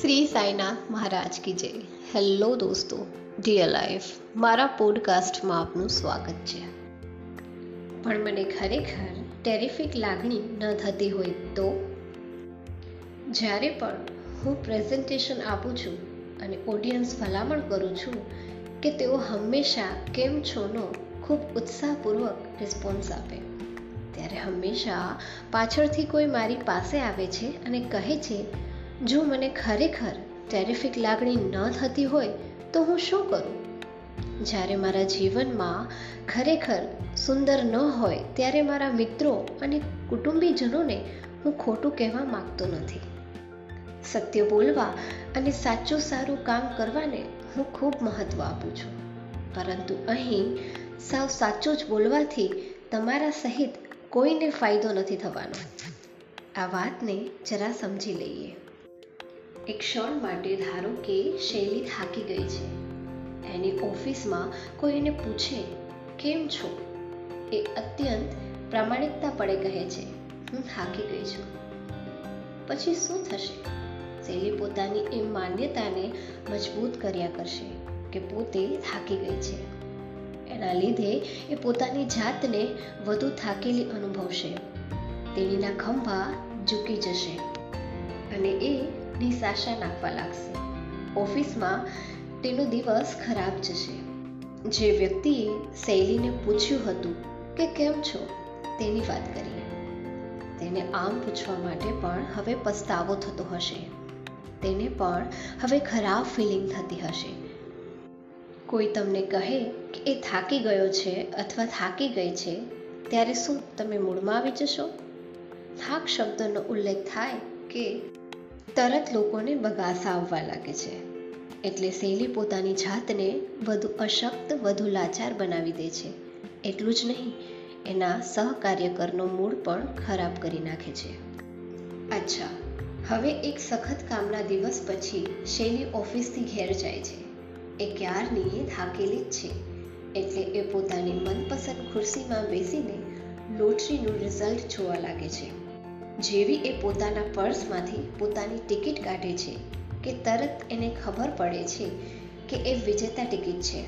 શ્રી સાંઈનાથ મહારાજ કી જય. હેલો દોસ્તો dear life મારા પોડકાસ્ટમાં આપનું સ્વાગત છે. પણ મને ખરેખર ટેરિફિક લાગણી ન થતી હોય તો? જ્યારે પણ હું પ્રેઝન્ટેશન આપું છું અને ઓડિયન્સ ભલામણ કરું છું કે તેઓ હંમેશા કેમ છોનો ખૂબ ઉત્સાહપૂર્વક રિસ્પોન્સ આપે. ત્યારે હંમેશા પાછળથી કોઈ મારી પાસે આવે છે અને કહે છે જો મને ખરેખર ટેરિફિક લાગણી ન થતી હોય, તો હું શું કરું? જ્યારે મારા જીવનમાં ખરેખર સુંદર ન હોય, ત્યારે મારા મિત્રો અને કુટુંબીજનોને હું ખોટું કહેવા માગતો નથી. સત્ય બોલવા અને સાચું સારું કામ કરવાને હું ખૂબ મહત્ત્વ આપું છું. પરંતુ અહીં સાવ સાચું જ બોલવાથી તમારા સહિત કોઈને ફાયદો નથી થવાનો. આ વાતને જરા સમજી લઈએ. એક ક્ષણ માટે ધારો કે શૈલી થાકી ગઈ છે. એની ઓફિસમાં કોઈ એને પૂછે, કેમ છો? એ અત્યંત પ્રામાણિકતા પડે કહે છે, હું થાકી ગઈ છું. પછી શું થશે? શૈલી પોતાની એ માન્યતાને મજબૂત કર્યા કરશે કે પોતે થાકી ગઈ છે. એના લીધે એ પોતાની જાતને વધુ થાકેલી અનુભવશે. તેણીના ખંભા ઝૂકી જશે અને એ નિશાશા નાખવા લાગશે. ઓફિસમાં તેનો દિવસ ખરાબ જશે. જે વ્યક્તિએ શૈલીને પૂછ્યું હતું કે કેમ છો, તેની વાત કરીએ. તેને આમ પૂછવા માટે પણ હવે પસ્તાવો થતો હશે. તેને પણ હવે ખરાબ ફિલિંગ થતી હશે. કોઈ તમને કહે કે એ થાકી ગયો છે અથવા થાકી ગઈ છે, ત્યારે શું તમે મૂળમાં આવી જશો? થાક શબ્દનો ઉલ્લેખ થાય કે તરત લોકોને બગાસા આવવા લાગે છે. એટલે શૈલી પોતાની જાતને વધુ અશક્ત, વધુ લાચાર બનાવી દે છે. એટલું જ નહીં, એના સહકાર્યકરનો મૂડ પણ ખરાબ કરી નાખે છે. અચ્છા, હવે એક સખત કામના દિવસ પછી શૈલી ઓફિસથી ઘેર જાય છે. એ ક્યારની થાકેલી જ છે. એટલે એ પોતાની મનપસંદ ખુરશીમાં બેસીને લોટરીનું રિઝલ્ટ જોવા લાગે છે. જેવી એ પોતાના પર્સમાંથી પોતાની ટિકિટ કાઢે છે કે તરત એને ખબર પડે છે કે એ વિજેતા ટિકિટ છે.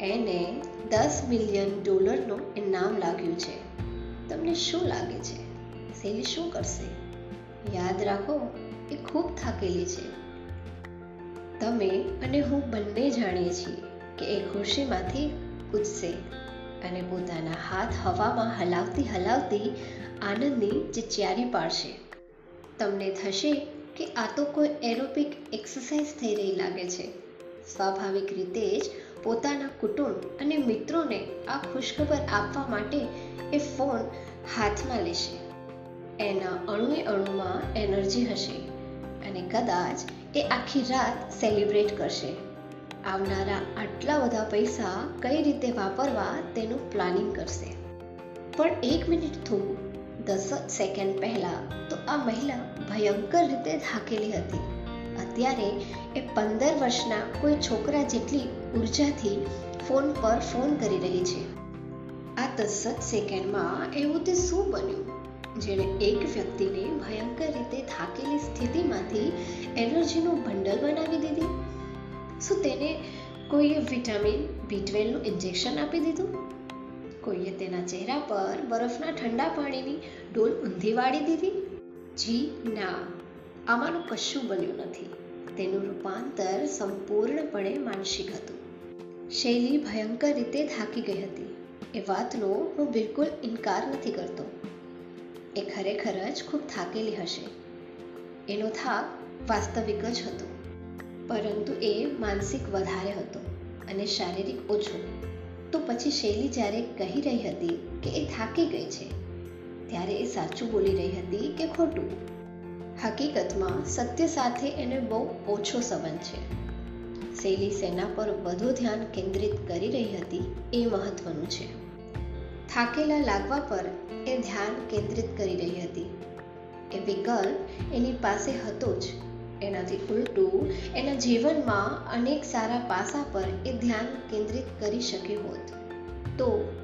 એને દસ મિલિયન ડોલરનું ઇનામ લાગ્યું છે. તમને શું લાગે છે? સેલી શું કરશે? યાદ રાખો, એ ખૂબ થાકેલી છે. તમે અને હું બંને જાણીએ છીએ કે એ ખુરશીમાંથી કૂદશે. અને પોતાના હાથ હવામાં હલાવતી હલાવતી આનંદની જે ચારી પાડશે. તમને થશે કે આ તો કોઈ એરોબિક એક્સરસાઇઝ થઈ રહી લાગે છે. સ્વાભાવિક રીતે જ પોતાના કુટુંબ અને મિત્રોને આ ખુશખબર આપવા માટે એ ફોન હાથમાં લેશે. એના અણુએ અણુમાં એનર્જી હશે અને કદાચ એ આખી રાત સેલિબ્રેટ કરશે. આવનારા આટલા બધા પૈસા કઈ રીતે વાપરવા તેનું પ્લાનિંગ કરશે. પણ એક મિનિટ થોડું, દસ સેકન્ડ પહેલાં તો આ મહિલા ભયંકર રીતે થાકેલી હતી. અત્યારે એ પંદર વર્ષના કોઈ છોકરા જેટલી ઉર્જાથી ફોન પર ફોન કરી રહી છે. આ દસ જ સેકન્ડમાં એવું તે શું બન્યું? જેણે એક વ્યક્તિને ભયંકર રીતે થાકેલી સ્થિતિમાંથી એનર્જીનું બંડલ બનાવી દીધી? શું તેને કોઈએ વિટામિન બી ટ્વેલ્વનું ઇન્જેક્શન આપી દીધું? કોઈએ તેના ચહેરા પર બરફના ઠંડા પાણીની ડોલ ઊંધી વાળી દીધી? જી ના, આમાંનું કશું બન્યું નથી. તેનું રૂપાંતર સંપૂર્ણપણે માનસિક હતું. શૈલી ભયંકર રીતે થાકી ગઈ હતી. એ વાતનો હું બિલકુલ ઇનકાર નથી કરતો. એ ખરેખર જ ખૂબ થાકેલી હશે. એનો થાક વાસ્તવિક જ હતો. પરંતુ એ માનસિક વધારે હતો અને શારીરિક ઓછો. તો પછી શૈલી જ્યારે કહી રહી હતી કે એ થાકી ગઈ છે, ત્યારે એ સાચું બોલી રહી હતી કે ખોટું. હકીકતમાં સત્ય સાથે એને બહુ ઓછો સંબંધ છે. શૈલી સેના પર વધુ ધ્યાન કેન્દ્રિત કરી રહી હતી એ મહત્વનું છે. થાકેલા લાગવા પર એ ધ્યાન કેન્દ્રિત કરી રહી હતી. એ વિકલ્પ એની પાસે હતો જ. એનાથી ઉલટું, એના જીવનમાં અનેક સારા પાસા પર એ ધ્યાન કેન્દ્રિત કરી શક્યું હોત. તો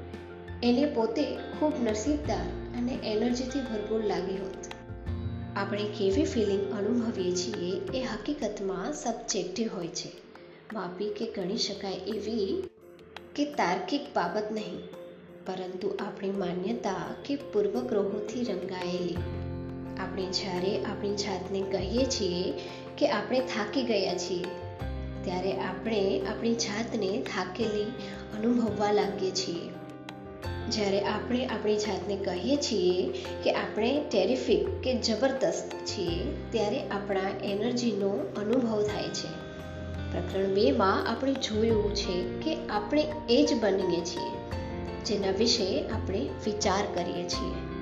એને પોતે ખૂબ નસીબદાર અને એનર્જીથી ભરપૂર લાગી હોત. આપણે કેવી ફિલિંગ અનુભવીએ છીએ એ હકીકતમાં સબ્જેક્ટિવ હોય છે. માપી કે ગણી શકાય એવી કે તાર્કિક બાબત નહીં, પરંતુ આપણી માન્યતા કે પૂર્વગ્રહોથી રંગાયેલી. આપણે જ્યારે આપણી જાતને કહીએ છીએ કે આપણે થાકી ગયા છીએ, ત્યારે આપણે આપણી જાતને થાકેલી અનુભવવા લાગીએ છીએ. જ્યારે આપણે આપણી જાતને કહીએ છીએ કે આપણે ટેરિફિક કે જબરદસ્ત છીએ, ત્યારે આપણા એનર્જીનો અનુભવ થાય છે. પ્રકરણ બેમાં આપણે જોયું છે કે આપણે એ જ બનીએ છીએ, જેના વિશે આપણે વિચાર કરીએ છીએ.